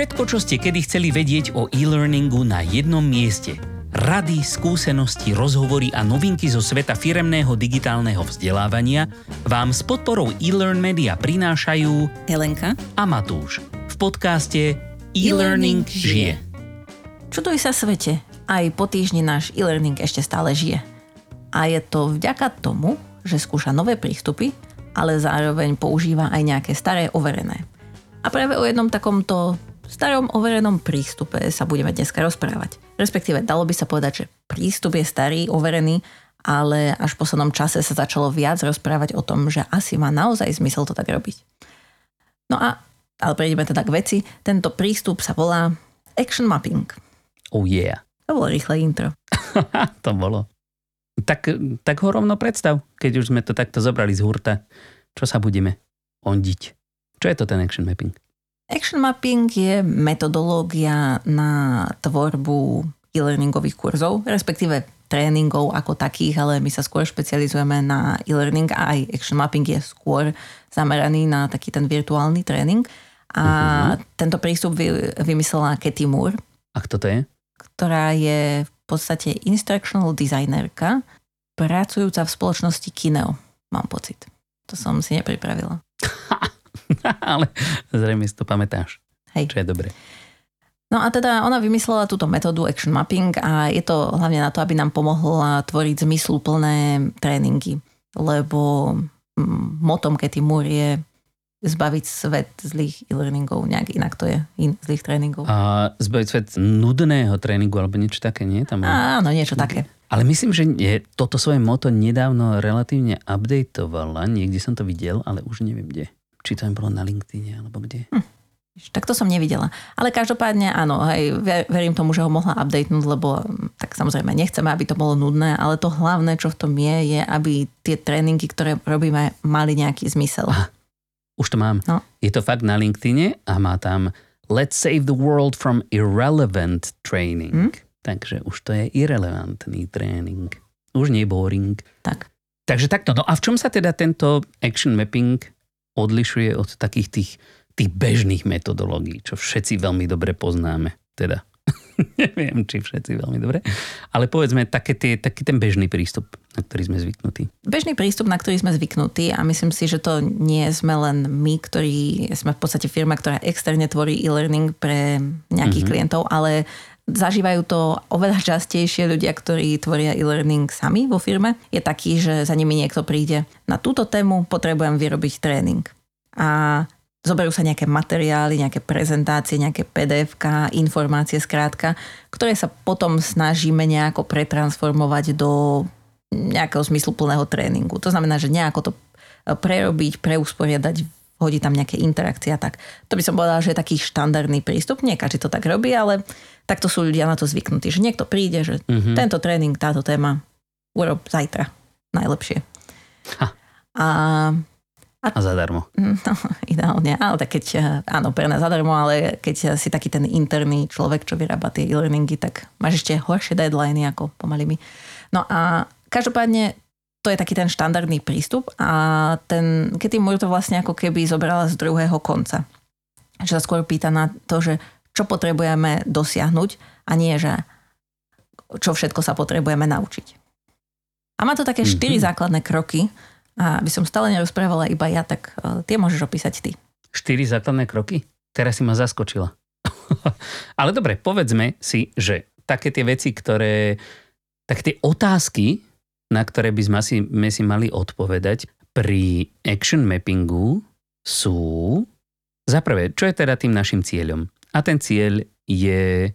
Všetko, čo ste kedy chceli vedieť o e-learningu na jednom mieste. Rady, skúsenosti, rozhovory a novinky zo sveta firemného digitálneho vzdelávania vám s podporou e-learn media prinášajú Helenka a Matúš v podcaste E-Learning žije. Čuduj sa svete, aj po týždni náš e-learning ešte stále žije. A je to vďaka tomu, že skúša nové prístupy, ale zároveň používa aj nejaké staré overené. A práve o jednom takomto starom overenom prístupe sa budeme dneska rozprávať. Respektíve dalo by sa povedať, že prístup je starý, overený, ale až v poslednom čase sa začalo viac rozprávať o tom, že asi má naozaj zmysel to tak robiť. No a, ale prejdeme teda k veci. Tento prístup sa volá action mapping. Oh yeah. To bolo rýchle intro. to bolo. Tak, tak ho rovno predstav, keď už sme to takto zobrali z hurta. Čo sa budeme ondiť? Čo je to ten action mapping? Action mapping je metodológia na tvorbu e-learningových kurzov, respektíve tréningov ako takých, ale my sa skôr špecializujeme na e-learning a aj action mapping je skôr zameraný na taký ten virtuálny tréning. A uh-huh. tento prístup vy, vymyslela Katie Moore. A kto to je? Ktorá je v podstate instructional designerka, pracujúca v spoločnosti Kineo, mám pocit. To som si nepripravila. ale zrejme si to pamätáš. Hej. Čo je dobre. No a teda ona vymyslela túto metódu action mapping a je to hlavne na to, aby nám pomohla tvoriť zmysluplné tréningy. Lebo mm, motom Katie Moore je zbaviť svet zlých e-learningov, nejak inak to je, in, zlých tréningov. A zbaviť svet nudného tréningu alebo niečo také, nie? Tam Áno, niečo také. Ale myslím, že je, toto svoje moto nedávno relatívne updateovala, niekde som to videl, ale už neviem kde. Či to bolo na LinkedIn alebo kde. Hm. Tak to som nevidela. Ale každopádne áno, hej, verím tomu, že ho mohla updatenúť, lebo tak samozrejme nechceme, aby to bolo nudné, ale to hlavné, čo v tom je, je, aby tie tréningy, ktoré robíme, mali nejaký zmysel. Ah, už to mám. No. Je to fakt na LinkedIn a má tam Let's save the world from irrelevant training. Hm? Takže už to je irrelevantný tréning. Už nie boring. Tak. Takže takto. No a v čom sa teda tento action mapping odlišuje od takých tých, tých bežných metodológií, čo všetci veľmi dobre poznáme. Teda neviem, či všetci veľmi dobre, ale povedzme také tie, taký ten bežný prístup, na ktorý sme zvyknutí. Bežný prístup, na ktorý sme zvyknutí a myslím si, že to nie sme len my, ktorí sme v podstate firma, ktorá externe tvorí e-learning pre nejakých mm-hmm. klientov, ale zažívajú to oveľa častejšie ľudia, ktorí tvoria e-learning sami vo firme, je taký, že za nimi niekto príde. Na túto tému potrebujem vyrobiť tréning. A zoberú sa nejaké materiály, nejaké prezentácie, nejaké pdf informácie skrátka, ktoré sa potom snažíme nejako pretransformovať do nejakého zmysluplného tréningu. To znamená, že nejako to prerobiť, preusporiadať hodí tam nejaké interakcie a tak. To by som povedala, že je taký štandardný prístup. Nie každý to tak robí, ale takto sú ľudia na to zvyknutí, že niekto príde, že mm-hmm. tento tréning, táto téma urob zajtra najlepšie. Ha. A, a, a zadarmo. No, ideálne. Ale tak keď, áno, pre nás zadarmo, ale keď si taký ten interný človek, čo vyrába tie e-learningy, tak máš ešte horšie deadliny ako pomaly my. No a každopádne to je taký ten štandardný prístup a ten Katie Moore to vlastne ako keby zobrala z druhého konca. Že sa skôr pýta na to, že čo potrebujeme dosiahnuť a nie, že čo všetko sa potrebujeme naučiť. A má to také mm-hmm. štyri základné kroky a aby som stále nerozprávala iba ja, tak uh, tie môžeš opísať ty. Štyri základné kroky? Teraz si ma zaskočila. Ale dobre, povedzme si, že také tie veci, ktoré... Tak tie otázky, na ktoré by sme si, sme si mali odpovedať pri action mappingu sú za prvé, čo je teda tým našim cieľom? A ten cieľ je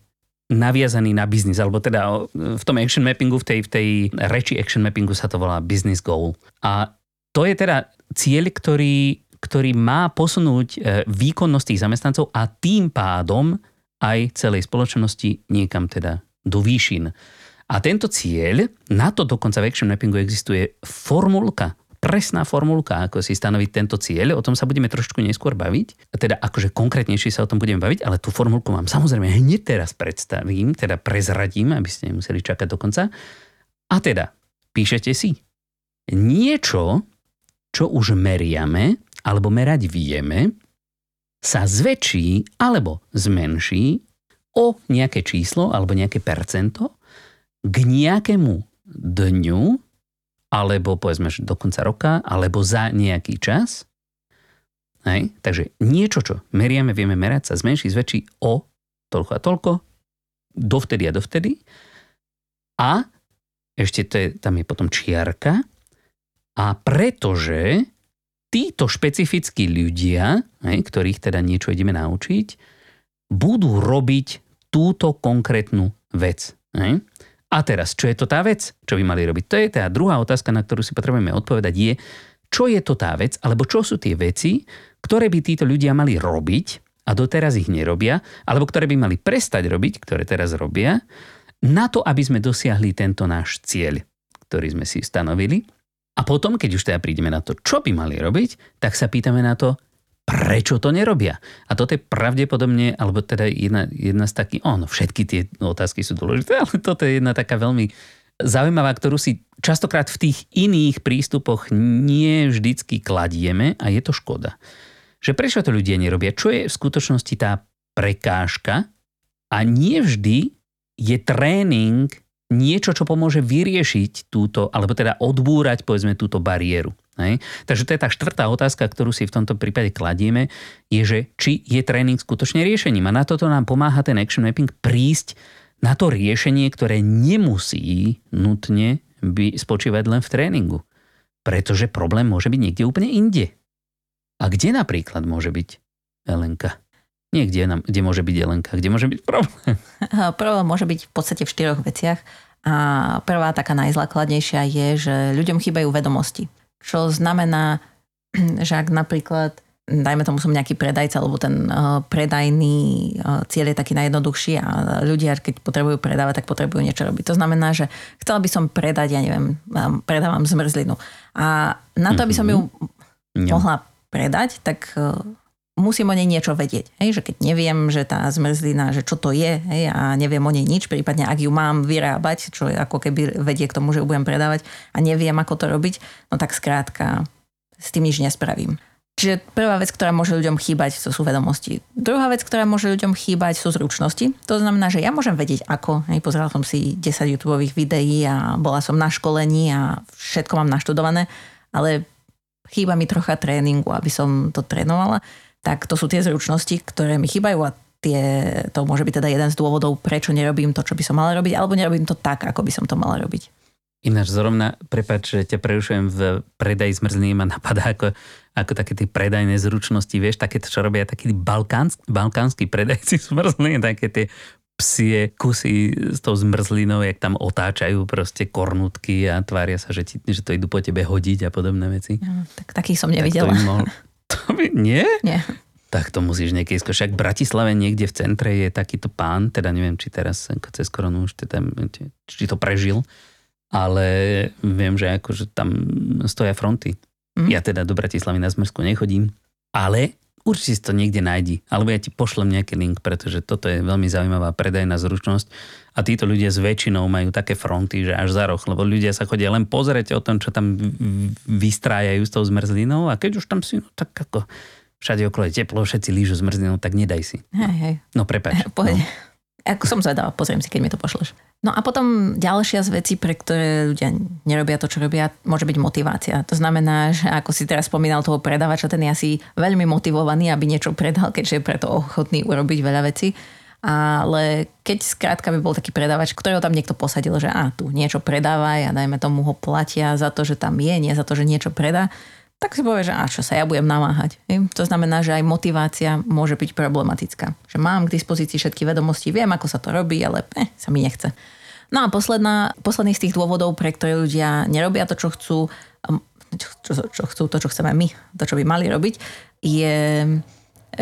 naviazaný na biznis, alebo teda v tom action mappingu, v tej, v tej reči action mappingu sa to volá business goal. A to je teda cieľ, ktorý, ktorý má posunúť e, výkonnosť tých zamestnancov a tým pádom aj celej spoločnosti niekam teda do výšin. A tento cieľ, na to dokonca v Action Mappingu existuje formulka, presná formulka, ako si stanoviť tento cieľ. O tom sa budeme trošku neskôr baviť. Teda akože konkrétnejšie sa o tom budeme baviť, ale tú formulku vám samozrejme hneď teraz predstavím, teda prezradím, aby ste nemuseli čakať do konca. A teda, píšete si niečo, čo už meriame, alebo merať vieme, sa zväčší alebo zmenší o nejaké číslo alebo nejaké percento k nejakému dňu alebo povedzme, že do konca roka, alebo za nejaký čas. Hej? Takže niečo, čo meriame, vieme merať, sa zmenší, zväčší o toľko a toľko, dovtedy a dovtedy. A ešte to je, tam je potom čiarka. A pretože títo špecifickí ľudia, hej, ktorých teda niečo ideme naučiť, budú robiť túto konkrétnu vec. Hej. A teraz, čo je to tá vec, čo by mali robiť? To je tá druhá otázka, na ktorú si potrebujeme odpovedať, je, čo je to tá vec, alebo čo sú tie veci, ktoré by títo ľudia mali robiť a doteraz ich nerobia, alebo ktoré by mali prestať robiť, ktoré teraz robia, na to, aby sme dosiahli tento náš cieľ, ktorý sme si stanovili. A potom, keď už teda prídeme na to, čo by mali robiť, tak sa pýtame na to, prečo to nerobia. A toto je pravdepodobne, alebo teda jedna, jedna z takých, ono, všetky tie otázky sú dôležité, ale toto je jedna taká veľmi zaujímavá, ktorú si častokrát v tých iných prístupoch nie vždycky kladieme a je to škoda. Že prečo to ľudia nerobia? Čo je v skutočnosti tá prekážka? A nie vždy je tréning niečo, čo pomôže vyriešiť túto, alebo teda odbúrať, povedzme, túto bariéru. Hej. Takže to je tá štvrtá otázka, ktorú si v tomto prípade kladieme, je, že či je tréning skutočne riešením. A na toto nám pomáha ten action mapping prísť na to riešenie, ktoré nemusí nutne by spočívať len v tréningu. Pretože problém môže byť niekde úplne inde. A kde napríklad môže byť Elenka? Niekde, kde môže byť Elenka, kde môže byť problém? Problém môže byť v podstate v štyroch veciach. A prvá taká najzákladnejšia je, že ľuďom chýbajú vedomosti čo znamená, že ak napríklad dajme tomu som nejaký predajca, alebo ten uh, predajný uh, cieľ je taký najjednoduchší a ľudia, keď potrebujú predávať, tak potrebujú niečo robiť. To znamená, že chcela by som predať, ja neviem, um, predávam zmrzlinu. A na to, aby som ju mm-hmm. mohla predať, tak uh, musím o nej niečo vedieť. Hej? Že keď neviem, že tá zmrzlina, že čo to je hej? a neviem o nej nič, prípadne ak ju mám vyrábať, čo je ako keby vedie k tomu, že ju budem predávať a neviem, ako to robiť, no tak skrátka s tým nič nespravím. Čiže prvá vec, ktorá môže ľuďom chýbať, to sú vedomosti. Druhá vec, ktorá môže ľuďom chýbať, sú zručnosti. To znamená, že ja môžem vedieť ako. Hej, pozeral som si 10 YouTube videí a bola som na školení a všetko mám naštudované, ale chýba mi trocha tréningu, aby som to trénovala. Tak to sú tie zručnosti, ktoré mi chýbajú a tie, to môže byť teda jeden z dôvodov, prečo nerobím to, čo by som mala robiť, alebo nerobím to tak, ako by som to mala robiť. Ináč zrovna, prepáč, že ťa prerušujem v predaji zmrzliny, ma napadá ako, ako také tie predajné zručnosti, vieš, také to, čo robia takí balkánsky, balkánsky predajci zmrzliny, také tie psie kusy s tou zmrzlinou, jak tam otáčajú proste kornutky a tvária sa, že, ti, že to idú po tebe hodiť a podobné veci. Ja, tak takých som nevidela. Tak to, by mohol, nie? Nie. Tak to musíš niekedy skúšať. V Bratislave niekde v centre je takýto pán, teda neviem, či teraz cez koronu už teda, či to prežil, ale viem, že akože tam stoja fronty. Mm. Ja teda do Bratislavy na Zmersku nechodím, ale určite si to niekde nájdi. Alebo ja ti pošlem nejaký link, pretože toto je veľmi zaujímavá predajná zručnosť. A títo ľudia s väčšinou majú také fronty, že až za roh, lebo ľudia sa chodia len pozrieť o tom, čo tam vystrájajú s tou zmrzlinou a keď už tam si, no tak ako všade okolo je teplo, všetci lížu zmrzlinou, tak nedaj si. Hej, hej. No prepač. No. Ako som zvedala, pozriem si, keď mi to pošleš. No a potom ďalšia z vecí, pre ktoré ľudia nerobia to, čo robia, môže byť motivácia. To znamená, že ako si teraz spomínal toho predávača, ten je asi veľmi motivovaný, aby niečo predal, keďže je preto ochotný urobiť veľa vecí. Ale keď skrátka by bol taký predávač, ktorého tam niekto posadil, že a tu niečo predávaj a dajme tomu ho platia za to, že tam je, nie za to, že niečo predá, tak si povie, že a čo sa ja budem namáhať. To znamená, že aj motivácia môže byť problematická. Že mám k dispozícii všetky vedomosti, viem, ako sa to robí, ale eh, sa mi nechce. No a posledná, posledný z tých dôvodov, pre ktoré ľudia nerobia to, čo chcú, um, čo, čo, čo chcú, to, čo chceme my, to, čo by mali robiť, je,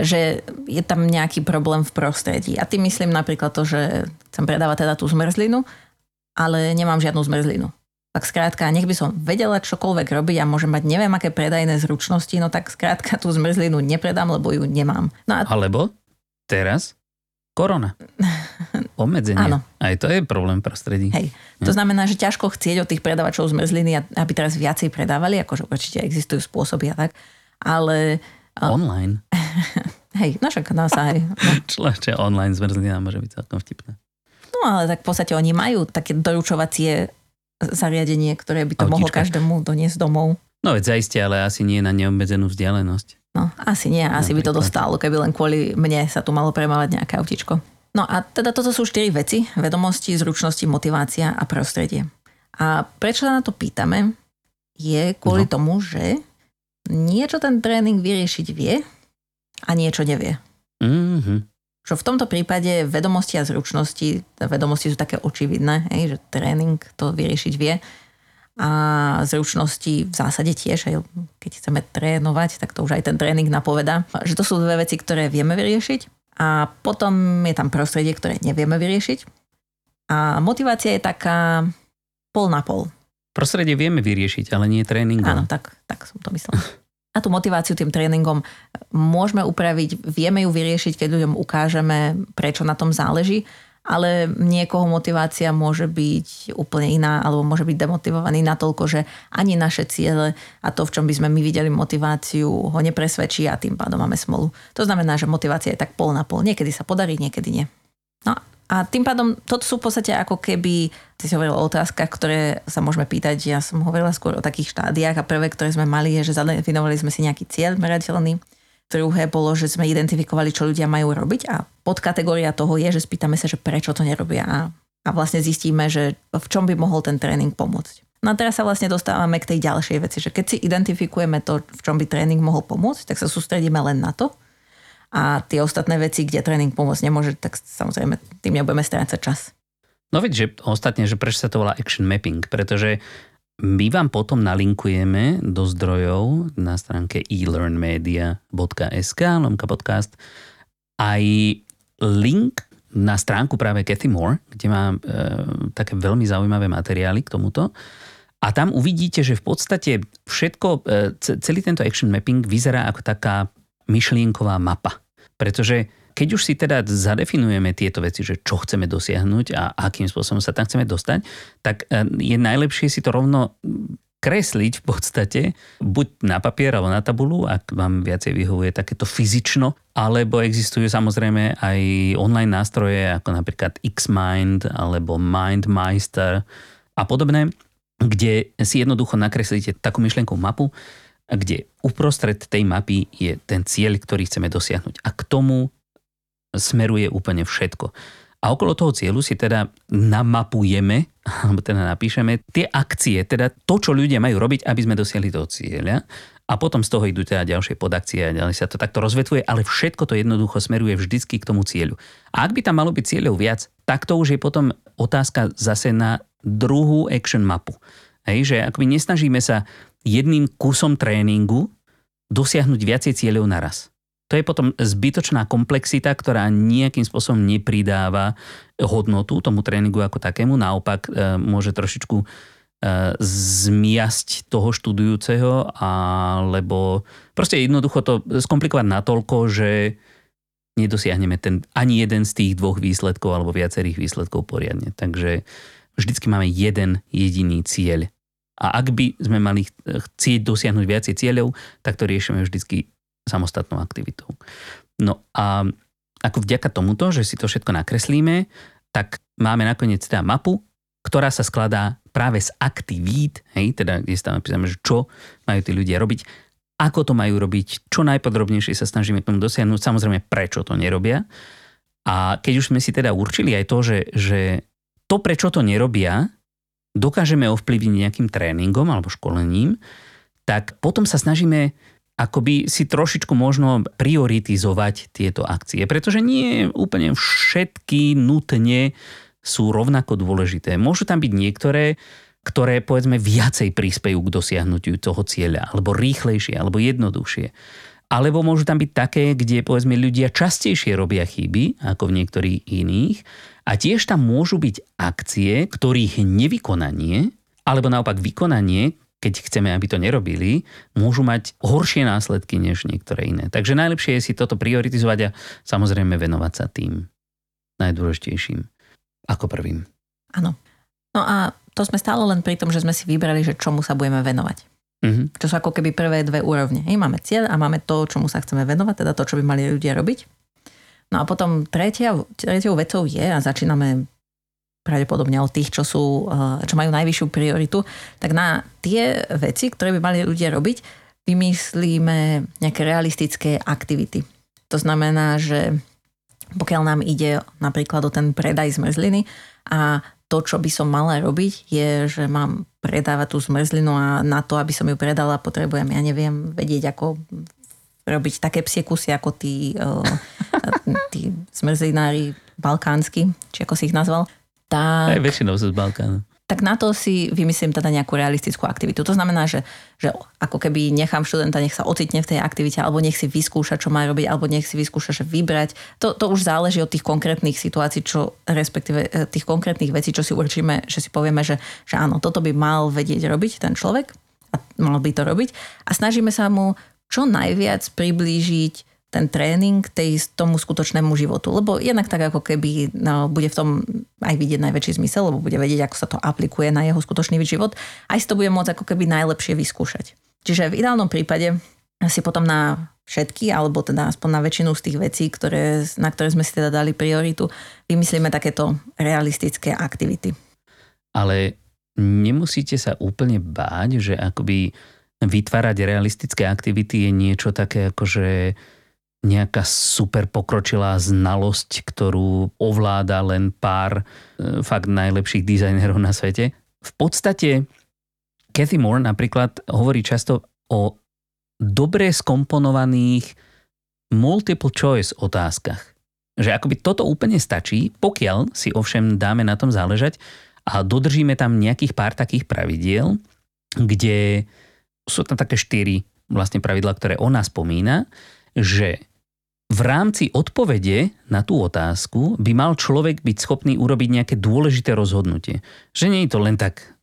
že je tam nejaký problém v prostredí. A tým myslím napríklad to, že chcem predávať teda tú zmrzlinu, ale nemám žiadnu zmrzlinu tak skrátka, nech by som vedela čokoľvek robiť a môžem mať neviem aké predajné zručnosti, no tak skrátka tú zmrzlinu nepredám, lebo ju nemám. No a... Alebo teraz korona. Obmedzenie. Áno. Aj to je problém v prostredí. Hej. To hm. znamená, že ťažko chcieť od tých predávačov zmrzliny, aby teraz viacej predávali, akože určite existujú spôsoby a tak, ale... Online. Hej, no však dá sa aj. No. Človeče online zmrzlina môže byť celkom vtipné. no ale tak v podstate oni majú také doručovacie zariadenie, ktoré by to mohlo Autíčka. každému doniesť domov. No veď zaiste, ale asi nie na neobmedzenú vzdialenosť. No, asi nie, asi by to Napríklad. dostalo, keby len kvôli mne sa tu malo premávať nejaké autičko. No a teda toto sú štyri veci. Vedomosti, zručnosti, motivácia a prostredie. A prečo sa na to pýtame, je kvôli No. tomu, že niečo ten tréning vyriešiť vie a niečo nevie. Mhm. Čo v tomto prípade vedomosti a zručnosti, vedomosti sú také očividné, hej, že tréning to vyriešiť vie a zručnosti v zásade tiež, aj keď chceme trénovať, tak to už aj ten tréning napoveda, že to sú dve veci, ktoré vieme vyriešiť a potom je tam prostredie, ktoré nevieme vyriešiť a motivácia je taká pol na pol. Prostredie vieme vyriešiť, ale nie tréningom. Áno, tak, tak som to myslel. A tú motiváciu tým tréningom môžeme upraviť, vieme ju vyriešiť, keď ľuďom ukážeme, prečo na tom záleží, ale niekoho motivácia môže byť úplne iná, alebo môže byť demotivovaný natoľko, že ani naše ciele a to, v čom by sme my videli motiváciu, ho nepresvedčí a tým pádom máme smolu. To znamená, že motivácia je tak pol na pol. Niekedy sa podarí, niekedy nie. No a tým pádom toto sú v podstate ako keby, ty si hovoril o otázkach, ktoré sa môžeme pýtať, ja som hovorila skôr o takých štádiách a prvé, ktoré sme mali, je, že zadefinovali sme si nejaký cieľ merateľný. Druhé bolo, že sme identifikovali, čo ľudia majú robiť a podkategória toho je, že spýtame sa, že prečo to nerobia a, vlastne zistíme, že v čom by mohol ten tréning pomôcť. No a teraz sa vlastne dostávame k tej ďalšej veci, že keď si identifikujeme to, v čom by tréning mohol pomôcť, tak sa sústredíme len na to a tie ostatné veci, kde tréning pomôcť nemôže, tak samozrejme tým nebudeme strácať čas. No veď, že ostatne, že prečo sa to volá action mapping, pretože my vám potom nalinkujeme do zdrojov na stránke elearnmedia.sk lomka podcast aj link na stránku práve Cathy Moore, kde má e, také veľmi zaujímavé materiály k tomuto. A tam uvidíte, že v podstate všetko, e, ce- celý tento action mapping vyzerá ako taká myšlienková mapa. Pretože keď už si teda zadefinujeme tieto veci, že čo chceme dosiahnuť a akým spôsobom sa tam chceme dostať, tak e, je najlepšie si to rovno kresliť v podstate, buď na papier alebo na tabulu, ak vám viacej vyhovuje takéto fyzično, alebo existujú samozrejme aj online nástroje, ako napríklad Xmind alebo MindMeister a podobné, kde si jednoducho nakreslíte takú myšlienkovú mapu, kde uprostred tej mapy je ten cieľ, ktorý chceme dosiahnuť. A k tomu smeruje úplne všetko. A okolo toho cieľu si teda namapujeme, alebo teda napíšeme tie akcie, teda to, čo ľudia majú robiť, aby sme dosiahli toho cieľa. A potom z toho idú teda ďalšie podakcie a ďalej sa to takto rozvetvuje, ale všetko to jednoducho smeruje vždycky k tomu cieľu. A ak by tam malo byť cieľov viac, tak to už je potom otázka zase na druhú action mapu. Hej, že akoby nesnažíme sa jedným kusom tréningu dosiahnuť viacej cieľov naraz. To je potom zbytočná komplexita, ktorá nejakým spôsobom nepridáva hodnotu tomu tréningu ako takému. Naopak e, môže trošičku e, zmiasť toho študujúceho, alebo proste jednoducho to skomplikovať natoľko, že nedosiahneme ten, ani jeden z tých dvoch výsledkov alebo viacerých výsledkov poriadne. Takže vždycky máme jeden jediný cieľ. A ak by sme mali chcieť dosiahnuť viacej cieľov, tak to riešime vždycky samostatnou aktivitou. No a ako vďaka tomuto, že si to všetko nakreslíme, tak máme nakoniec teda mapu, ktorá sa skladá práve z aktivít, hej, teda kde sa tam napísame, že čo majú tí ľudia robiť, ako to majú robiť, čo najpodrobnejšie sa snažíme k tomu dosiahnuť, samozrejme prečo to nerobia. A keď už sme si teda určili aj to, že, že to, prečo to nerobia, dokážeme ovplyvniť nejakým tréningom alebo školením, tak potom sa snažíme akoby si trošičku možno prioritizovať tieto akcie, pretože nie úplne všetky nutne sú rovnako dôležité. Môžu tam byť niektoré, ktoré povedzme viacej prispejú k dosiahnutiu toho cieľa, alebo rýchlejšie, alebo jednoduchšie. Alebo môžu tam byť také, kde povedzme ľudia častejšie robia chyby ako v niektorých iných a tiež tam môžu byť akcie, ktorých nevykonanie, alebo naopak vykonanie, keď chceme, aby to nerobili, môžu mať horšie následky než niektoré iné. Takže najlepšie je si toto prioritizovať a samozrejme venovať sa tým najdôležitejším ako prvým. Áno. No a to sme stále len pri tom, že sme si vybrali, že čomu sa budeme venovať. Mm-hmm. Čo sú ako keby prvé dve úrovne. Hej, máme cieľ a máme to, čomu sa chceme venovať, teda to, čo by mali ľudia robiť. No a potom tretia, tretiou vecou je, a začíname pravdepodobne od tých, čo, sú, eh, čo majú najvyššiu prioritu, tak na tie veci, ktoré by mali ľudia robiť, vymyslíme nejaké realistické aktivity. To znamená, že pokiaľ nám ide napríklad o ten predaj zmrzliny a to, čo by som mala robiť, je, že mám predávať tú zmrzlinu a na to, aby som ju predala, potrebujem, ja neviem, vedieť, ako robiť také psie kusy, ako tí, tí zmrzlinári balkánsky, či ako si ich nazval. Tak, Aj väčšinou sú z Balkánu tak na to si vymyslím teda nejakú realistickú aktivitu. To znamená, že, že ako keby nechám študenta, nech sa ocitne v tej aktivite, alebo nech si vyskúša, čo má robiť, alebo nech si vyskúša, že vybrať. To, to už záleží od tých konkrétnych situácií, čo, respektíve e, tých konkrétnych vecí, čo si určíme, že si povieme, že, že áno, toto by mal vedieť robiť ten človek a mal by to robiť. A snažíme sa mu čo najviac priblížiť ten tréning tej, tomu skutočnému životu. Lebo jednak tak ako keby no, bude v tom aj vidieť najväčší zmysel, lebo bude vedieť, ako sa to aplikuje na jeho skutočný život. Aj si to bude môcť ako keby najlepšie vyskúšať. Čiže v ideálnom prípade si potom na všetky, alebo teda aspoň na väčšinu z tých vecí, ktoré, na ktoré sme si teda dali prioritu, vymyslíme takéto realistické aktivity. Ale nemusíte sa úplne báť, že akoby vytvárať realistické aktivity je niečo také ako, že nejaká super pokročilá znalosť, ktorú ovláda len pár e, fakt najlepších dizajnerov na svete. V podstate Cathy Moore napríklad hovorí často o dobre skomponovaných multiple choice otázkach. Že akoby toto úplne stačí, pokiaľ si ovšem dáme na tom záležať a dodržíme tam nejakých pár takých pravidiel, kde sú tam také štyri vlastne pravidla, ktoré ona spomína, že v rámci odpovede na tú otázku by mal človek byť schopný urobiť nejaké dôležité rozhodnutie. Že nie je to len tak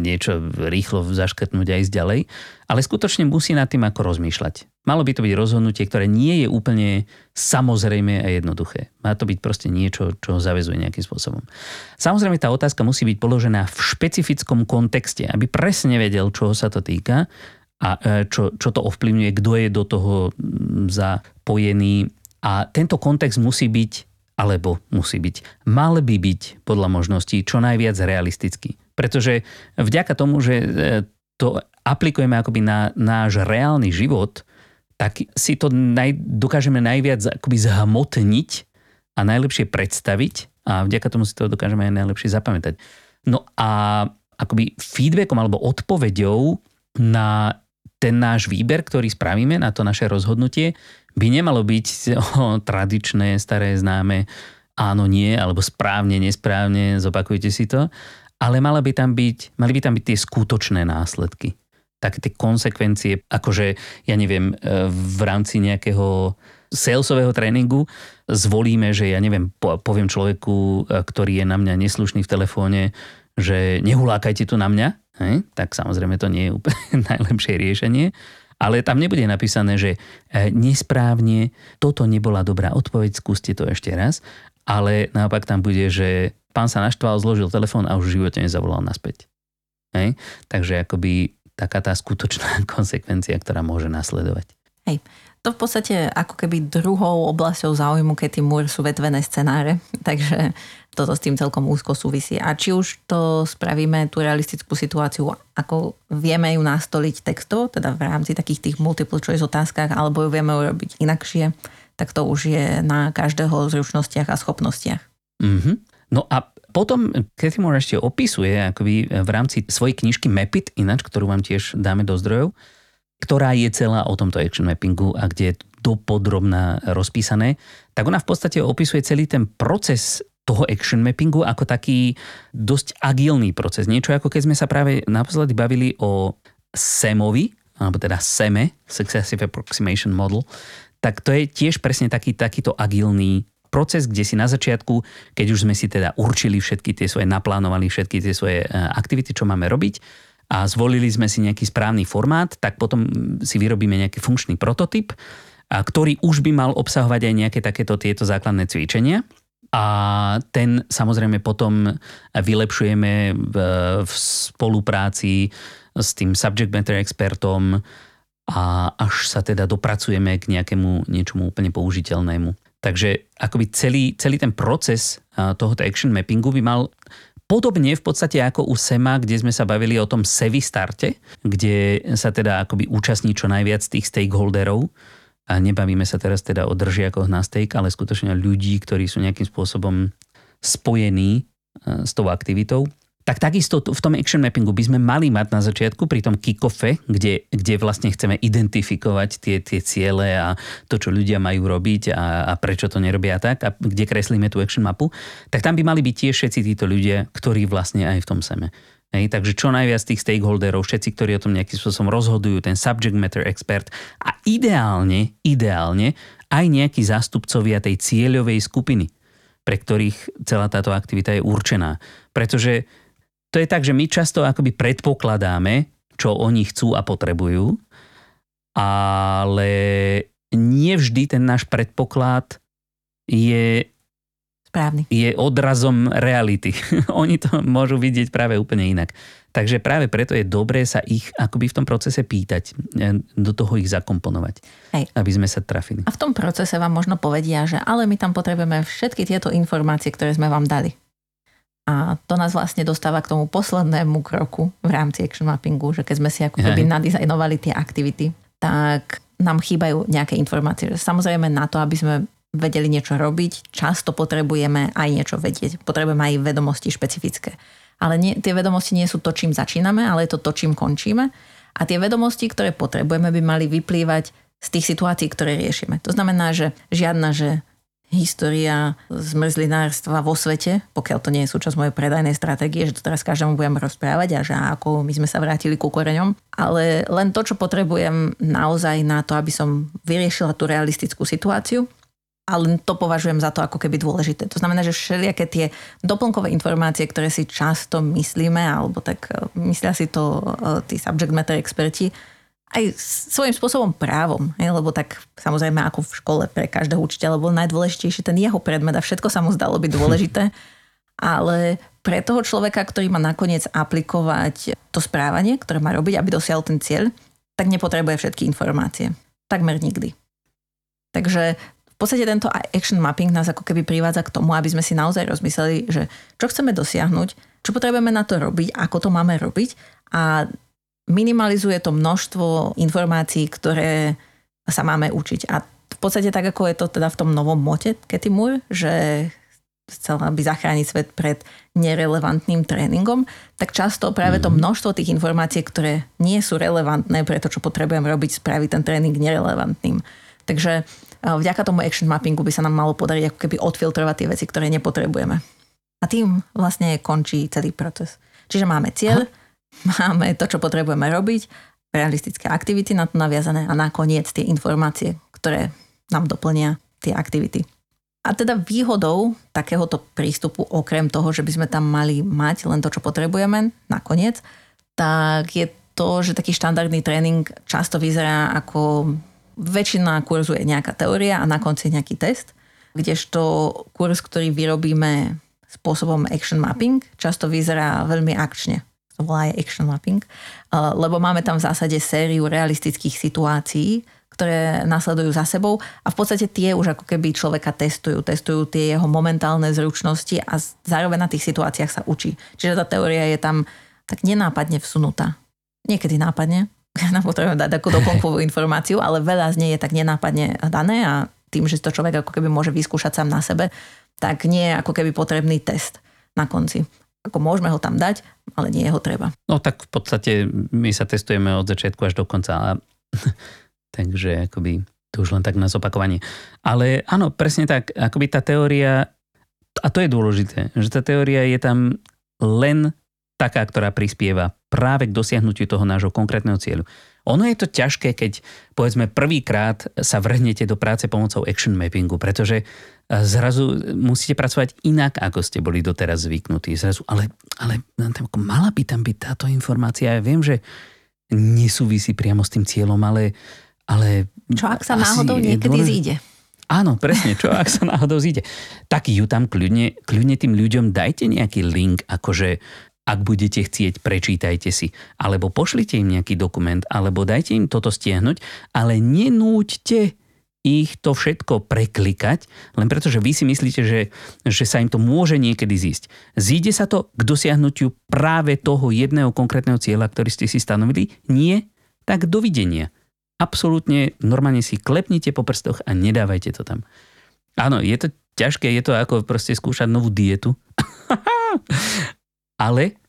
niečo rýchlo zaškrtnúť a ísť ďalej, ale skutočne musí nad tým ako rozmýšľať. Malo by to byť rozhodnutie, ktoré nie je úplne samozrejme a jednoduché. Má to byť proste niečo, čo ho zavezuje nejakým spôsobom. Samozrejme tá otázka musí byť položená v špecifickom kontexte, aby presne vedel, čoho sa to týka a e, čo, čo to ovplyvňuje, kto je do toho zapojený. A tento kontext musí byť, alebo musí byť, mal by byť podľa možností čo najviac realistický. Pretože vďaka tomu, že e, to aplikujeme akoby na náš reálny život, tak si to naj, dokážeme najviac akoby zhmotniť a najlepšie predstaviť a vďaka tomu si to dokážeme aj najlepšie zapamätať. No a akoby feedbackom alebo odpoveďou na ten náš výber, ktorý spravíme na to naše rozhodnutie, by nemalo byť o, tradičné, staré, známe áno, nie, alebo správne, nesprávne, zopakujte si to, ale mala by tam byť, mali by tam byť tie skutočné následky. Také tie konsekvencie, akože, ja neviem, e, v rámci nejakého salesového tréningu zvolíme, že ja neviem, poviem človeku, e, ktorý je na mňa neslušný v telefóne, že nehulákajte tu na mňa, hej, tak samozrejme to nie je úplne najlepšie riešenie. Ale tam nebude napísané, že e, nesprávne, toto nebola dobrá odpoveď, skúste to ešte raz. Ale naopak tam bude, že pán sa naštval, zložil telefón a už v živote nezavolal naspäť. Hej? Takže akoby taká tá skutočná konsekvencia, ktorá môže nasledovať. Hej. To v podstate ako keby druhou oblasťou záujmu Katy Moore sú vetvené scenáre, takže toto s tým celkom úzko súvisí. A či už to spravíme, tú realistickú situáciu, ako vieme ju nastoliť textov, teda v rámci takých tých multiple choice otázkach, alebo ju vieme urobiť inakšie, tak to už je na každého zručnostiach a schopnostiach. Mm-hmm. No a potom Cathy Moore ešte opisuje akoby v rámci svojej knižky Mapit, ináč, ktorú vám tiež dáme do zdrojov, ktorá je celá o tomto action mappingu a kde je dopodrobná rozpísané, tak ona v podstate opisuje celý ten proces toho action mappingu ako taký dosť agilný proces. Niečo ako keď sme sa práve naposledy bavili o SEMovi, alebo teda SEME, Successive Approximation Model, tak to je tiež presne taký, takýto agilný proces, kde si na začiatku, keď už sme si teda určili všetky tie svoje, naplánovali všetky tie svoje e, aktivity, čo máme robiť, a zvolili sme si nejaký správny formát, tak potom si vyrobíme nejaký funkčný prototyp, a ktorý už by mal obsahovať aj nejaké takéto tieto základné cvičenia. A ten samozrejme potom vylepšujeme v, v spolupráci s tým subject matter expertom a až sa teda dopracujeme k nejakému niečomu úplne použiteľnému. Takže akoby celý, celý ten proces tohoto action mappingu by mal Podobne v podstate ako u SEMA, kde sme sa bavili o tom SEVI starte, kde sa teda akoby účastní čo najviac tých stakeholderov, a nebavíme sa teraz teda o držiakoch na steak, ale skutočne ľudí, ktorí sú nejakým spôsobom spojení e, s tou aktivitou. Tak takisto v tom action mappingu by sme mali mať na začiatku pri tom kick-offe, kde, kde vlastne chceme identifikovať tie, tie ciele a to, čo ľudia majú robiť a, a prečo to nerobia tak a kde kreslíme tú action mapu, tak tam by mali byť tiež všetci títo ľudia, ktorí vlastne aj v tom seme. Hej, takže čo najviac tých stakeholderov, všetci, ktorí o tom nejakým spôsobom rozhodujú, ten subject matter expert a ideálne, ideálne aj nejakí zástupcovia tej cieľovej skupiny, pre ktorých celá táto aktivita je určená. Pretože to je tak, že my často akoby predpokladáme, čo oni chcú a potrebujú, ale nie vždy ten náš predpoklad je Správny. je odrazom reality. Oni to môžu vidieť práve úplne inak. Takže práve preto je dobré sa ich akoby v tom procese pýtať, e, do toho ich zakomponovať, Hej. aby sme sa trafili. A v tom procese vám možno povedia, že ale my tam potrebujeme všetky tieto informácie, ktoré sme vám dali. A to nás vlastne dostáva k tomu poslednému kroku v rámci action mappingu, že keď sme si ako keby nadizajnovali tie aktivity, tak nám chýbajú nejaké informácie. Samozrejme na to, aby sme vedeli niečo robiť, často potrebujeme aj niečo vedieť. Potrebujeme aj vedomosti špecifické. Ale nie, tie vedomosti nie sú to, čím začíname, ale je to to, čím končíme. A tie vedomosti, ktoré potrebujeme, by mali vyplývať z tých situácií, ktoré riešime. To znamená, že žiadna, že história zmrzlinárstva vo svete, pokiaľ to nie je súčasť mojej predajnej stratégie, že to teraz každému budem rozprávať a že ako my sme sa vrátili ku koreňom, ale len to, čo potrebujem naozaj na to, aby som vyriešila tú realistickú situáciu, ale to považujem za to ako keby dôležité. To znamená, že všelijaké tie doplnkové informácie, ktoré si často myslíme, alebo tak e, myslia si to e, tí subject matter experti, aj svojím spôsobom právom, lebo tak samozrejme ako v škole pre každého učiteľa bol najdôležitejší ten jeho predmet a všetko sa mu zdalo byť dôležité, ale pre toho človeka, ktorý má nakoniec aplikovať to správanie, ktoré má robiť, aby dosiahol ten cieľ, tak nepotrebuje všetky informácie. Takmer nikdy. Takže podstate tento action mapping nás ako keby privádza k tomu, aby sme si naozaj rozmysleli, že čo chceme dosiahnuť, čo potrebujeme na to robiť, ako to máme robiť a minimalizuje to množstvo informácií, ktoré sa máme učiť. A v podstate tak, ako je to teda v tom novom mote Katy Moore, že chcela by zachrániť svet pred nerelevantným tréningom, tak často práve to mhm. množstvo tých informácií, ktoré nie sú relevantné pre to, čo potrebujem robiť, spraví ten tréning nerelevantným. Takže vďaka tomu action mappingu by sa nám malo podariť ako keby odfiltrovať tie veci, ktoré nepotrebujeme. A tým vlastne končí celý proces. Čiže máme cieľ, Aha. máme to, čo potrebujeme robiť, realistické aktivity na to naviazané a nakoniec tie informácie, ktoré nám doplnia tie aktivity. A teda výhodou takéhoto prístupu, okrem toho, že by sme tam mali mať len to, čo potrebujeme nakoniec, tak je to, že taký štandardný tréning často vyzerá ako väčšina kurzu je nejaká teória a na konci nejaký test, kdežto kurz, ktorý vyrobíme spôsobom action mapping, často vyzerá veľmi akčne. To volá aj action mapping, lebo máme tam v zásade sériu realistických situácií, ktoré nasledujú za sebou a v podstate tie už ako keby človeka testujú, testujú tie jeho momentálne zručnosti a zároveň na tých situáciách sa učí. Čiže tá teória je tam tak nenápadne vsunutá. Niekedy nápadne, nám potrebujeme dať takú doplnkovú informáciu, ale veľa z nej je tak nenápadne dané a tým, že to človek ako keby môže vyskúšať sám na sebe, tak nie je ako keby potrebný test na konci. Ako môžeme ho tam dať, ale nie je ho treba. No tak v podstate my sa testujeme od začiatku až do konca. Takže akoby to už len tak na zopakovanie. Ale áno, presne tak, akoby tá teória, a to je dôležité, že tá teória je tam len taká, ktorá prispieva práve k dosiahnutiu toho nášho konkrétneho cieľu. Ono je to ťažké, keď povedzme prvýkrát sa vrhnete do práce pomocou action mappingu, pretože e, zrazu musíte pracovať inak, ako ste boli doteraz zvyknutí. Zrazu, ale, ale mala by tam byť táto informácia. Ja viem, že nesúvisí priamo s tým cieľom, ale... ale Čo ak sa náhodou niekedy dôlež... zíde? Áno, presne, čo ak sa náhodou zíde. Tak ju tam kľudne, kľudne tým ľuďom dajte nejaký link, akože ak budete chcieť, prečítajte si. Alebo pošlite im nejaký dokument, alebo dajte im toto stiahnuť, ale nenúďte ich to všetko preklikať, len preto, že vy si myslíte, že, že sa im to môže niekedy zísť. Zíde sa to k dosiahnutiu práve toho jedného konkrétneho cieľa, ktorý ste si stanovili? Nie? Tak dovidenia. Absolútne normálne si klepnite po prstoch a nedávajte to tam. Áno, je to ťažké, je to ako proste skúšať novú dietu. Ale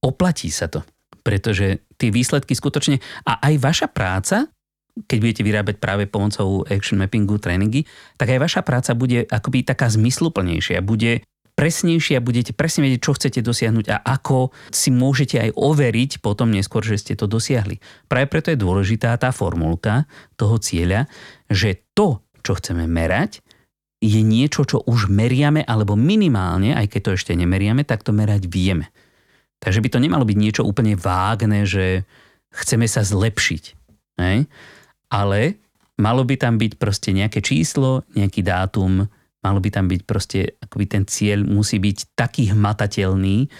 oplatí sa to, pretože tie výsledky skutočne a aj vaša práca keď budete vyrábať práve pomocou action mappingu tréningy, tak aj vaša práca bude akoby taká zmysluplnejšia, bude presnejšia, budete presne vedieť, čo chcete dosiahnuť a ako si môžete aj overiť potom neskôr, že ste to dosiahli. Práve preto je dôležitá tá formulka toho cieľa, že to, čo chceme merať, je niečo, čo už meriame, alebo minimálne, aj keď to ešte nemeriame, tak to merať vieme. Takže by to nemalo byť niečo úplne vágne, že chceme sa zlepšiť. Hej? ale malo by tam byť proste nejaké číslo, nejaký dátum, malo by tam byť proste, akoby ten cieľ musí byť taký hmatateľný,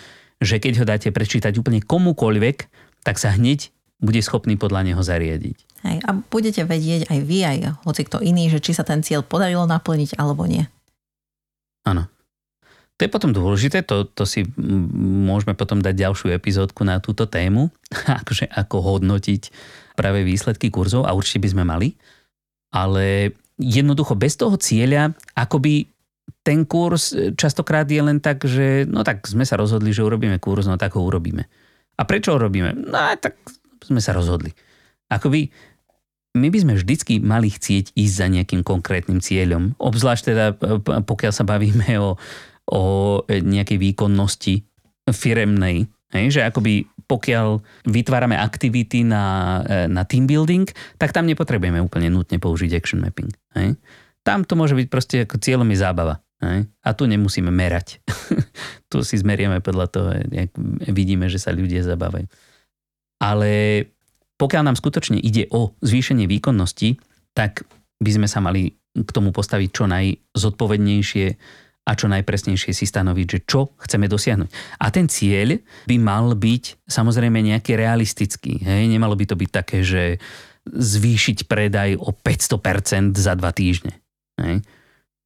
že keď ho dáte prečítať úplne komukoľvek, tak sa hneď bude schopný podľa neho zariadiť. Hej, a budete vedieť aj vy, aj hoci kto iný, že či sa ten cieľ podarilo naplniť alebo nie. Áno. To je potom dôležité, to, to si môžeme potom dať ďalšiu epizódku na túto tému, akože ako hodnotiť práve výsledky kurzov a určite by sme mali, ale jednoducho bez toho cieľa, akoby ten kurz častokrát je len tak, že no tak sme sa rozhodli, že urobíme kurz, no tak ho urobíme. A prečo ho robíme? No tak sme sa rozhodli. Akoby my by sme vždycky mali chcieť ísť za nejakým konkrétnym cieľom. Obzvlášť teda, pokiaľ sa bavíme o, o nejakej výkonnosti firemnej, Hej, že akoby pokiaľ vytvárame aktivity na, e, na team building, tak tam nepotrebujeme úplne nutne použiť action mapping. Hej. Tam to môže byť proste ako cieľom je zábava. Hej. A tu nemusíme merať. tu si zmerieme podľa toho, jak vidíme, že sa ľudia zabávajú. Ale pokiaľ nám skutočne ide o zvýšenie výkonnosti, tak by sme sa mali k tomu postaviť čo najzodpovednejšie, a čo najpresnejšie si stanoviť, že čo chceme dosiahnuť. A ten cieľ by mal byť samozrejme nejaký realistický. Hej? Nemalo by to byť také, že zvýšiť predaj o 500% za dva týždne. Hej?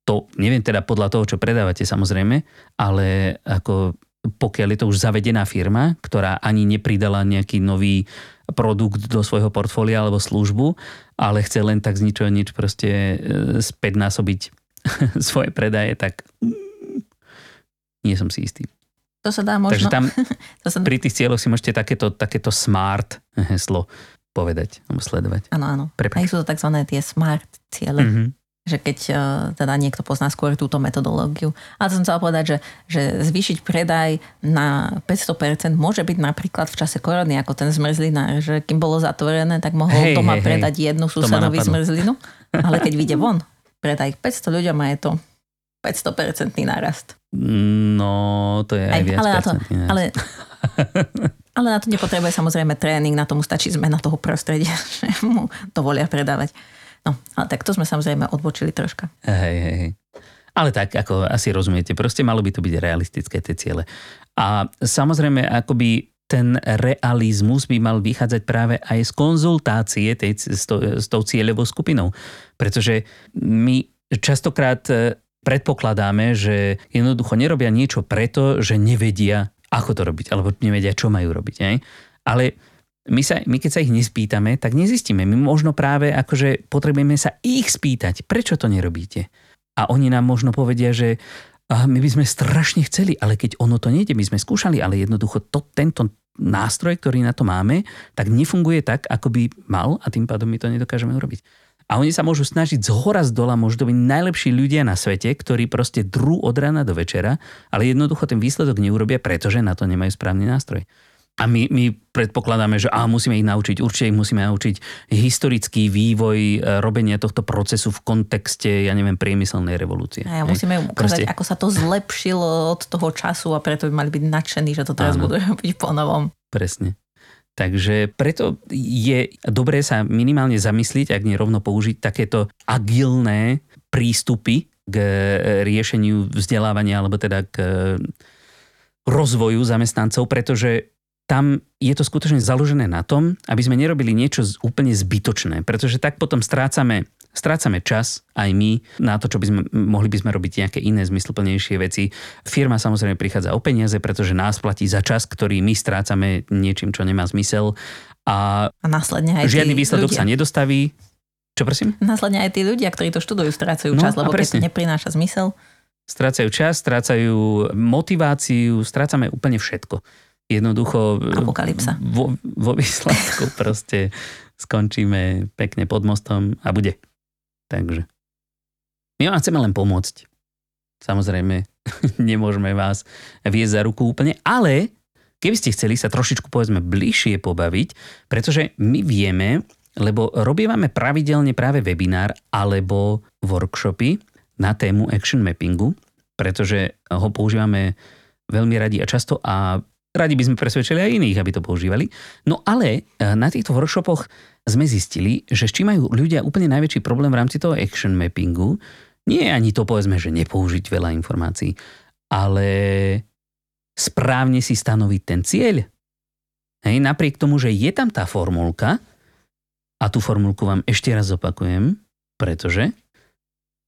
To neviem teda podľa toho, čo predávate samozrejme, ale ako pokiaľ je to už zavedená firma, ktorá ani nepridala nejaký nový produkt do svojho portfólia alebo službu, ale chce len tak z ničoho nič proste e, späť násobiť svoje predaje, tak nie som si istý. To sa dá možno... Takže tam to sa... pri tých cieľoch si môžete takéto, takéto smart heslo povedať alebo sledovať. Áno, áno. Aj sú to tzv. tie smart ciele. Mm-hmm. Že keď uh, teda niekto pozná skôr túto metodológiu. A to som chcela povedať, že, že zvýšiť predaj na 500% môže byť napríklad v čase korony, ako ten zmrzlinár, že kým bolo zatvorené, tak mohol hej, doma hej, predať hej. jednu susedovi zmrzlinu. Ale keď vyjde von, predaj 500 ľuďom a je to 500% nárast. No, to je aj, aj viac ale na to, ale, ale na to nepotrebuje samozrejme tréning, na tomu stačí zmena toho prostredia, že mu dovolia predávať. No, ale tak to sme samozrejme odbočili troška. Hej, hej, hej. Ale tak, ako asi rozumiete, proste malo by to byť realistické tie ciele. A samozrejme, akoby ten realizmus by mal vychádzať práve aj z konzultácie tej, s, to, s tou cieľovou skupinou. Pretože my častokrát e, predpokladáme, že jednoducho nerobia niečo preto, že nevedia, ako to robiť, alebo nevedia, čo majú robiť. Ne? Ale my, sa, my keď sa ich nespýtame, tak nezistíme. My možno práve akože potrebujeme sa ich spýtať, prečo to nerobíte. A oni nám možno povedia, že a my by sme strašne chceli, ale keď ono to nejde, my sme skúšali, ale jednoducho to, tento nástroj, ktorý na to máme, tak nefunguje tak, ako by mal a tým pádom my to nedokážeme urobiť. A oni sa môžu snažiť z hora z dola, môžu to byť najlepší ľudia na svete, ktorí proste drú od rána do večera, ale jednoducho ten výsledok neurobia, pretože na to nemajú správny nástroj. A my, my predpokladáme, že á, musíme ich naučiť, určite ich musíme naučiť historický vývoj e, robenia tohto procesu v kontexte, ja neviem, priemyselnej revolúcie. A ja musíme im ukázať, Proste... ako sa to zlepšilo od toho času a preto by mali byť nadšení, že to teraz Áno. budú robiť po novom. Presne. Takže preto je dobré sa minimálne zamyslieť, ak nie rovno použiť takéto agilné prístupy k riešeniu vzdelávania alebo teda k rozvoju zamestnancov, pretože tam je to skutočne založené na tom, aby sme nerobili niečo úplne zbytočné, pretože tak potom strácame, strácame čas aj my na to, čo by sme, mohli by sme robiť nejaké iné zmysluplnejšie veci. Firma samozrejme prichádza o peniaze, pretože nás platí za čas, ktorý my strácame niečím, čo nemá zmysel a, a následne aj žiadny výsledok ľudia. sa nedostaví. Čo prosím? Následne aj tí ľudia, ktorí to študujú, strácajú no, čas, lebo keď to neprináša zmysel. Strácajú čas, strácajú motiváciu, strácame úplne všetko jednoducho Apokalypsa. Vo, vo výsledku proste skončíme pekne pod mostom a bude. Takže my vám chceme len pomôcť. Samozrejme, nemôžeme vás viesť za ruku úplne, ale keby ste chceli sa trošičku povedzme bližšie pobaviť, pretože my vieme, lebo robívame pravidelne práve webinár alebo workshopy na tému action mappingu, pretože ho používame veľmi radi a často a Radi by sme presvedčili aj iných, aby to používali. No ale e, na týchto workshopoch sme zistili, že s čím majú ľudia úplne najväčší problém v rámci toho action mappingu, nie je ani to povedzme, že nepoužiť veľa informácií, ale správne si stanoviť ten cieľ. Hej, napriek tomu, že je tam tá formulka, a tú formulku vám ešte raz opakujem, pretože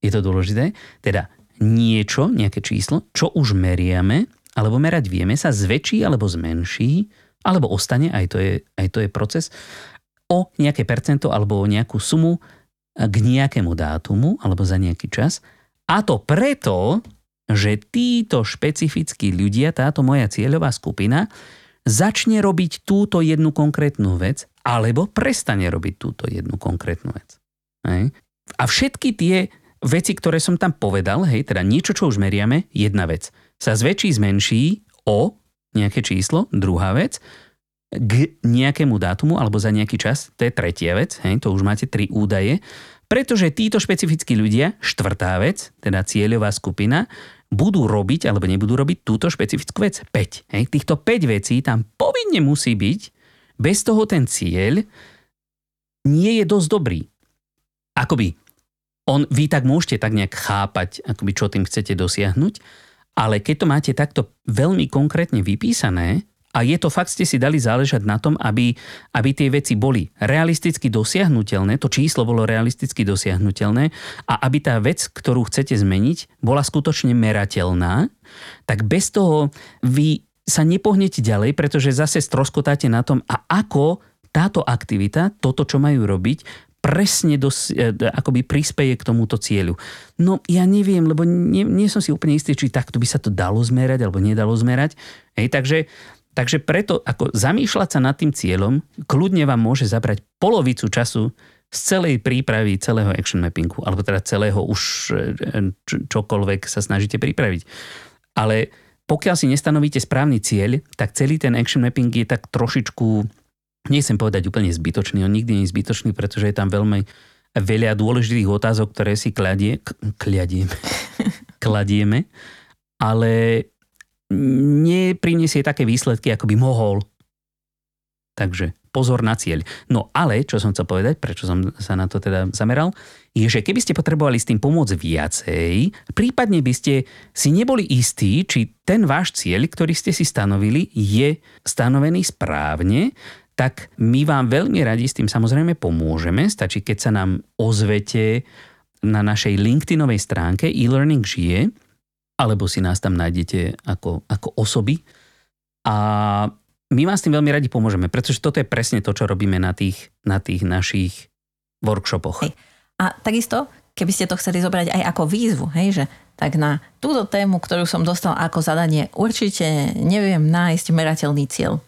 je to dôležité, teda niečo, nejaké číslo, čo už meriame, alebo merať vieme, sa zväčší alebo zmenší, alebo ostane, aj to je, aj to je proces, o nejaké percento alebo o nejakú sumu k nejakému dátumu alebo za nejaký čas. A to preto, že títo špecifickí ľudia, táto moja cieľová skupina, začne robiť túto jednu konkrétnu vec alebo prestane robiť túto jednu konkrétnu vec. Hej. A všetky tie veci, ktoré som tam povedal, hej, teda niečo, čo už meriame, jedna vec – sa zväčší, zmenší o nejaké číslo, druhá vec, k nejakému dátumu alebo za nejaký čas, to je tretia vec, hej, to už máte tri údaje, pretože títo špecifickí ľudia, štvrtá vec, teda cieľová skupina, budú robiť alebo nebudú robiť túto špecifickú vec. 5. Hej. Týchto 5 vecí tam povinne musí byť, bez toho ten cieľ nie je dosť dobrý. Akoby on, vy tak môžete tak nejak chápať, akoby čo tým chcete dosiahnuť, ale keď to máte takto veľmi konkrétne vypísané, a je to fakt, ste si dali záležať na tom, aby, aby tie veci boli realisticky dosiahnutelné, to číslo bolo realisticky dosiahnutelné a aby tá vec, ktorú chcete zmeniť, bola skutočne merateľná, tak bez toho vy sa nepohnete ďalej, pretože zase stroskotáte na tom, a ako táto aktivita, toto, čo majú robiť, presne dos, e, akoby prispeje k tomuto cieľu. No ja neviem, lebo nie, nie som si úplne istý, či takto by sa to dalo zmerať alebo nedalo zmerať. Hej, takže, takže preto ako zamýšľať sa nad tým cieľom kľudne vám môže zabrať polovicu času z celej prípravy celého action mappingu, alebo teda celého už e, čokoľvek sa snažíte pripraviť. Ale pokiaľ si nestanovíte správny cieľ, tak celý ten action mapping je tak trošičku nechcem povedať úplne zbytočný, on nikdy nie je zbytočný, pretože je tam veľmi veľa dôležitých otázok, ktoré si kladie, kladieme, kladieme, ale nepriniesie také výsledky, ako by mohol. Takže pozor na cieľ. No ale, čo som chcel povedať, prečo som sa na to teda zameral, je, že keby ste potrebovali s tým pomôcť viacej, prípadne by ste si neboli istí, či ten váš cieľ, ktorý ste si stanovili, je stanovený správne, tak my vám veľmi radi s tým samozrejme pomôžeme. Stačí, keď sa nám ozvete na našej LinkedInovej stránke e-learning žije, alebo si nás tam nájdete ako, ako osoby. A my vám s tým veľmi radi pomôžeme, pretože toto je presne to, čo robíme na tých, na tých našich workshopoch. Hej. A takisto, keby ste to chceli zobrať aj ako výzvu, hej, že tak na túto tému, ktorú som dostal ako zadanie, určite neviem nájsť merateľný cieľ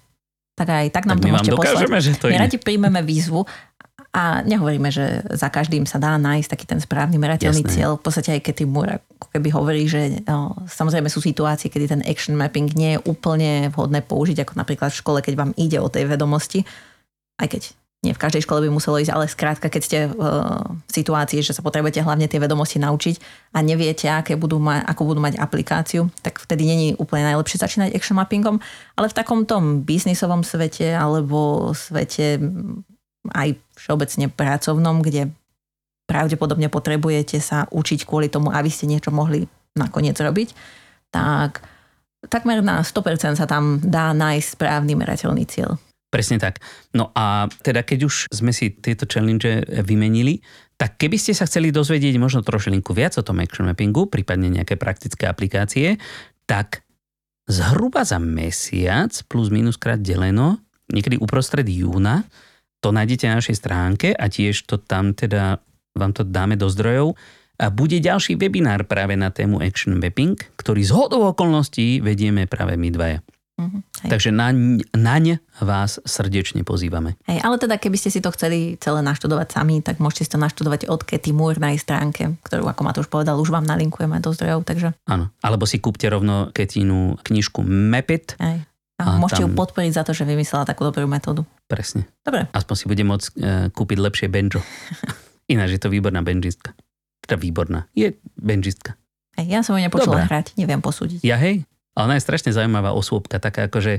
tak aj tak nám tak to môžete poslať. Že to My radi príjmeme výzvu a nehovoríme, že za každým sa dá nájsť taký ten správny merateľný Jasné. cieľ. V podstate aj keď ako keby hovorí, že no, samozrejme sú situácie, kedy ten action mapping nie je úplne vhodné použiť, ako napríklad v škole, keď vám ide o tej vedomosti. Aj keď nie v každej škole by muselo ísť, ale skrátka, keď ste v, v situácii, že sa potrebujete hlavne tie vedomosti naučiť a neviete, aké budú ma, ako budú mať aplikáciu, tak vtedy není úplne najlepšie začínať action mappingom, ale v takom tom biznisovom svete alebo svete aj všeobecne pracovnom, kde pravdepodobne potrebujete sa učiť kvôli tomu, aby ste niečo mohli nakoniec robiť, tak takmer na 100% sa tam dá nájsť správny merateľný cieľ. Presne tak. No a teda keď už sme si tieto challenge vymenili, tak keby ste sa chceli dozvedieť možno trošilinku viac o tom action mappingu, prípadne nejaké praktické aplikácie, tak zhruba za mesiac plus minus krát deleno, niekedy uprostred júna, to nájdete na našej stránke a tiež to tam teda vám to dáme do zdrojov. A bude ďalší webinár práve na tému Action Mapping, ktorý z hodou okolností vedieme práve my dvaja. Takže naň, naň vás srdečne pozývame. Hej, ale teda keby ste si to chceli celé naštudovať sami, tak môžete si to naštudovať od Katy Moore na jej stránke, ktorú, ako Matúš povedal, už vám nalinkujeme do zdrojov. Takže... Áno, alebo si kúpte rovno Ketinu knižku Mapit. Hej. A, a môžete tam... ju podporiť za to, že vymyslela takú dobrú metódu. Presne. Dobre. Aspoň si bude môcť uh, kúpiť lepšie banjo. Ináč je to výborná benžistka. Teda výborná. Je benžistka. Hej, ja som ho nepočula Dobre. hrať, neviem posúdiť. Ja hej, ale ona je strašne zaujímavá osôbka, taká ako, že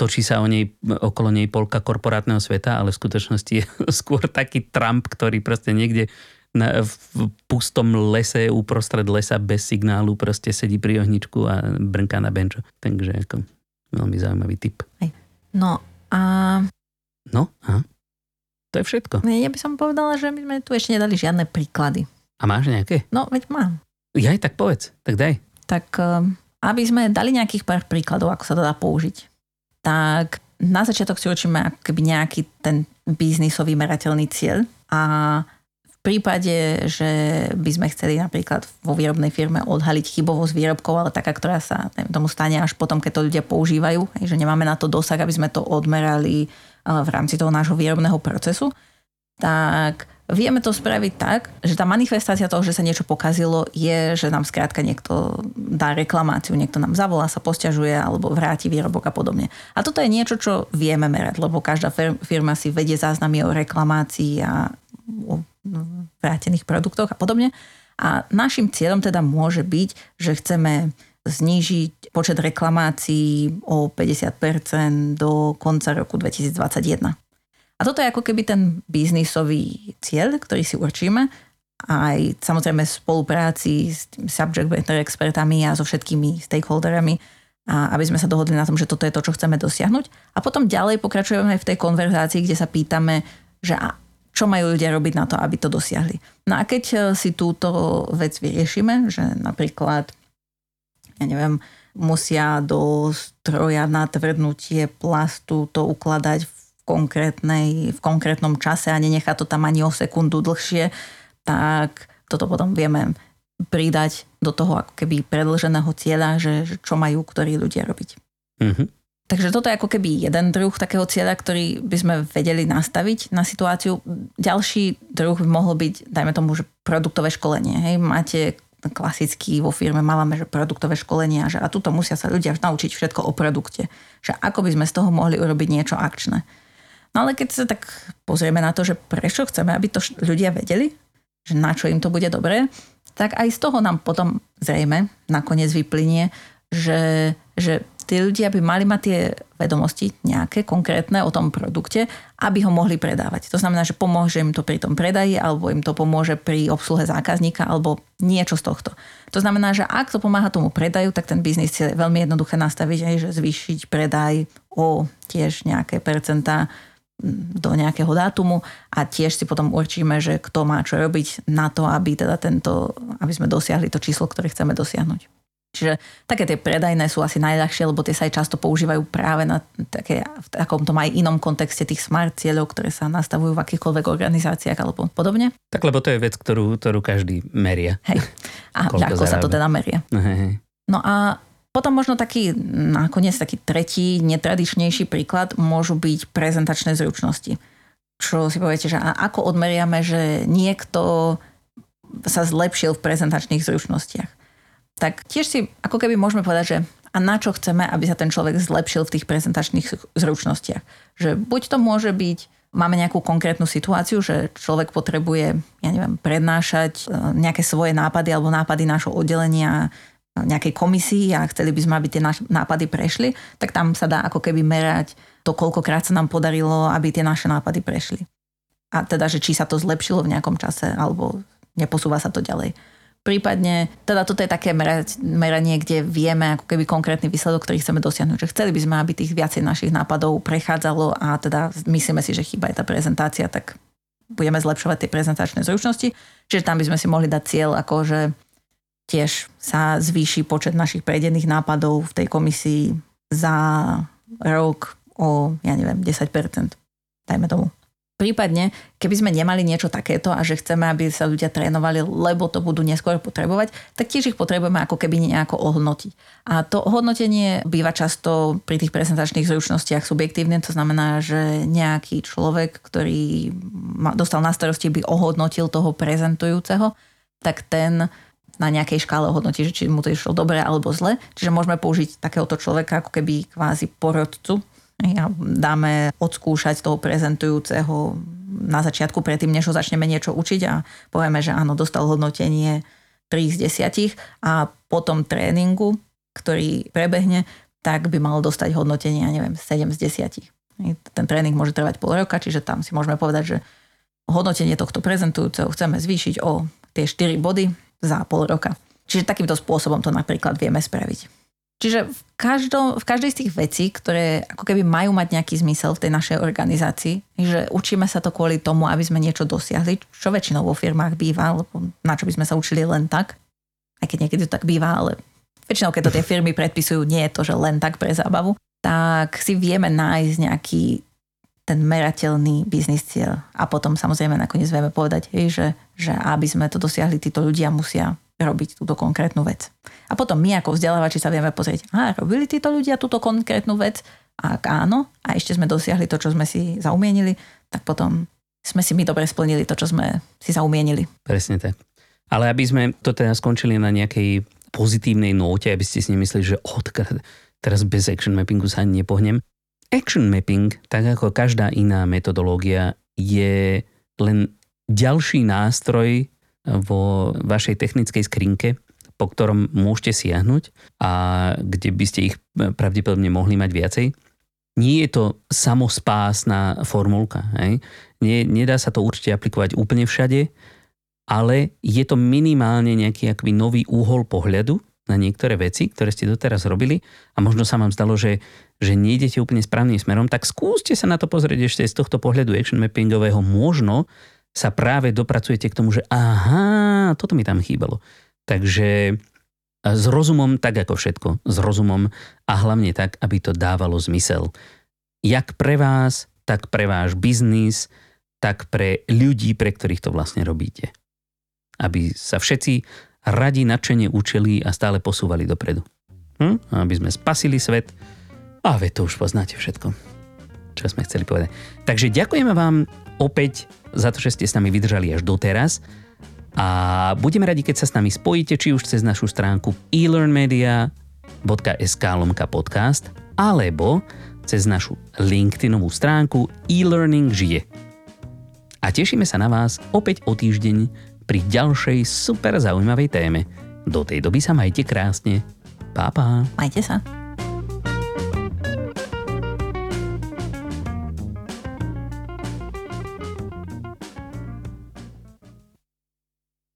točí sa o nej, okolo nej polka korporátneho sveta, ale v skutočnosti je skôr taký Trump, ktorý proste niekde na, v pustom lese, uprostred lesa bez signálu proste sedí pri ohničku a brnká na benčo. Takže ako veľmi zaujímavý typ. Hej. No a... No, a? To je všetko. Ja by som povedala, že my sme tu ešte nedali žiadne príklady. A máš nejaké? No, veď mám. Ja aj tak povedz, tak daj. Tak ehm, aby sme dali nejakých pár príkladov, ako sa to dá použiť, tak na začiatok si určíme keby nejaký ten biznisový merateľný cieľ a v prípade, že by sme chceli napríklad vo výrobnej firme odhaliť chybovosť výrobkov, ale taká, ktorá sa neviem, tomu stane až potom, keď to ľudia používajú, že nemáme na to dosah, aby sme to odmerali v rámci toho nášho výrobného procesu, tak Vieme to spraviť tak, že tá manifestácia toho, že sa niečo pokazilo, je, že nám skrátka niekto dá reklamáciu, niekto nám zavolá, sa posťažuje alebo vráti výrobok a podobne. A toto je niečo, čo vieme merať, lebo každá firma si vedie záznamy o reklamácii a o vrátených produktoch a podobne. A našim cieľom teda môže byť, že chceme znížiť počet reklamácií o 50% do konca roku 2021. A toto je ako keby ten biznisový cieľ, ktorý si určíme aj samozrejme v spolupráci s subject matter expertami a so všetkými stakeholderami, a aby sme sa dohodli na tom, že toto je to, čo chceme dosiahnuť. A potom ďalej pokračujeme v tej konverzácii, kde sa pýtame, že a čo majú ľudia robiť na to, aby to dosiahli. No a keď e, si túto vec vyriešime, že napríklad, ja neviem, musia do stroja na tvrdnutie plastu to ukladať v konkrétnej, v konkrétnom čase a nenechá to tam ani o sekundu dlhšie, tak toto potom vieme pridať do toho ako keby predlženého cieľa, že, že čo majú ktorí ľudia robiť. Mm-hmm. Takže toto je ako keby jeden druh takého cieľa, ktorý by sme vedeli nastaviť na situáciu. Ďalší druh by mohol byť, dajme tomu, že produktové školenie. Hej, máte klasicky vo firme máme, že produktové školenia, že a tuto musia sa ľudia naučiť všetko o produkte. Že ako by sme z toho mohli urobiť niečo akčné. No ale keď sa tak pozrieme na to, že prečo chceme, aby to ľudia vedeli, že na čo im to bude dobré, tak aj z toho nám potom zrejme nakoniec vyplynie, že, že tí ľudia by mali mať tie vedomosti nejaké konkrétne o tom produkte, aby ho mohli predávať. To znamená, že pomôže im to pri tom predaji, alebo im to pomôže pri obsluhe zákazníka, alebo niečo z tohto. To znamená, že ak to pomáha tomu predaju, tak ten biznis je veľmi jednoduché nastaviť že zvýšiť predaj o tiež nejaké percentá do nejakého dátumu a tiež si potom určíme, že kto má čo robiť na to, aby, teda tento, aby sme dosiahli to číslo, ktoré chceme dosiahnuť. Čiže také tie predajné sú asi najľahšie, lebo tie sa aj často používajú práve na také, v takomto aj inom kontexte tých smart cieľov, ktoré sa nastavujú v akýchkoľvek organizáciách alebo podobne. Tak lebo to je vec, ktorú, ktorú každý meria. Hej. A ako sa to teda meria. Hej. No a potom možno taký nakoniec taký tretí, netradičnejší príklad môžu byť prezentačné zručnosti. Čo si poviete, že ako odmeriame, že niekto sa zlepšil v prezentačných zručnostiach. Tak tiež si ako keby môžeme povedať, že a na čo chceme, aby sa ten človek zlepšil v tých prezentačných zručnostiach. Že buď to môže byť, máme nejakú konkrétnu situáciu, že človek potrebuje, ja neviem, prednášať e, nejaké svoje nápady alebo nápady nášho oddelenia nejakej komisii a chceli by sme, aby tie nápady prešli, tak tam sa dá ako keby merať to, koľkokrát sa nám podarilo, aby tie naše nápady prešli. A teda, že či sa to zlepšilo v nejakom čase, alebo neposúva sa to ďalej. Prípadne, teda toto je také meranie, kde vieme ako keby konkrétny výsledok, ktorý chceme dosiahnuť. Že chceli by sme, aby tých viacej našich nápadov prechádzalo a teda myslíme si, že chýba aj tá prezentácia, tak budeme zlepšovať tie prezentačné zručnosti. Čiže tam by sme si mohli dať cieľ, ako že tiež sa zvýši počet našich prejdených nápadov v tej komisii za rok o, ja neviem, 10%. Dajme tomu. Prípadne, keby sme nemali niečo takéto a že chceme, aby sa ľudia trénovali, lebo to budú neskôr potrebovať, tak tiež ich potrebujeme ako keby nejako ohodnotiť. A to hodnotenie býva často pri tých prezentačných zručnostiach subjektívne, to znamená, že nejaký človek, ktorý dostal na starosti, by ohodnotil toho prezentujúceho, tak ten na nejakej škále ohodnotí, že či mu to išlo dobre alebo zle. Čiže môžeme použiť takéhoto človeka ako keby kvázi porodcu a dáme odskúšať toho prezentujúceho na začiatku, predtým, než ho začneme niečo učiť a povieme, že áno, dostal hodnotenie 3 z 10 a po tom tréningu, ktorý prebehne, tak by mal dostať hodnotenie, ja neviem, 7 z 10. Ten tréning môže trvať pol roka, čiže tam si môžeme povedať, že hodnotenie tohto prezentujúceho chceme zvýšiť o tie 4 body za pol roka. Čiže takýmto spôsobom to napríklad vieme spraviť. Čiže v, každom, v každej z tých vecí, ktoré ako keby majú mať nejaký zmysel v tej našej organizácii, že učíme sa to kvôli tomu, aby sme niečo dosiahli, čo väčšinou vo firmách býva, lebo na čo by sme sa učili len tak, aj keď niekedy to tak býva, ale väčšinou, keď to tie firmy predpisujú, nie je to, že len tak pre zábavu, tak si vieme nájsť nejaký ten merateľný biznis cieľ. A potom samozrejme nakoniec vieme povedať, že, že aby sme to dosiahli, títo ľudia musia robiť túto konkrétnu vec. A potom my ako vzdelávači sa vieme pozrieť, a robili títo ľudia túto konkrétnu vec? A ak áno, a ešte sme dosiahli to, čo sme si zaumienili, tak potom sme si my dobre splnili to, čo sme si zaumienili. Presne tak. Ale aby sme to teda skončili na nejakej pozitívnej nóte, aby ste si nemysleli, že oh, teraz bez action mappingu sa ani nepohnem. Action mapping, tak ako každá iná metodológia, je len ďalší nástroj vo vašej technickej skrinke, po ktorom môžete siahnuť a kde by ste ich pravdepodobne mohli mať viacej. Nie je to samospásna formulka. Hej? Nie, nedá sa to určite aplikovať úplne všade, ale je to minimálne nejaký akby nový úhol pohľadu na niektoré veci, ktoré ste doteraz robili a možno sa vám zdalo, že, že nejdete úplne správnym smerom, tak skúste sa na to pozrieť ešte z tohto pohľadu action mappingového. Možno sa práve dopracujete k tomu, že aha, toto mi tam chýbalo. Takže s rozumom tak ako všetko, s rozumom a hlavne tak, aby to dávalo zmysel. Jak pre vás, tak pre váš biznis, tak pre ľudí, pre ktorých to vlastne robíte. Aby sa všetci radi nadšene učili a stále posúvali dopredu. Hm? Aby sme spasili svet. A ve to už poznáte všetko, čo sme chceli povedať. Takže ďakujeme vám opäť za to, že ste s nami vydržali až doteraz. A budeme radi, keď sa s nami spojíte, či už cez našu stránku elearnmedia.sk lomka podcast, alebo cez našu LinkedInovú stránku e-learning žije. A tešíme sa na vás opäť o týždeň pri ďalšej super zaujímavej téme. Do tej doby sa majte krásne. Pa, pa. Majte sa.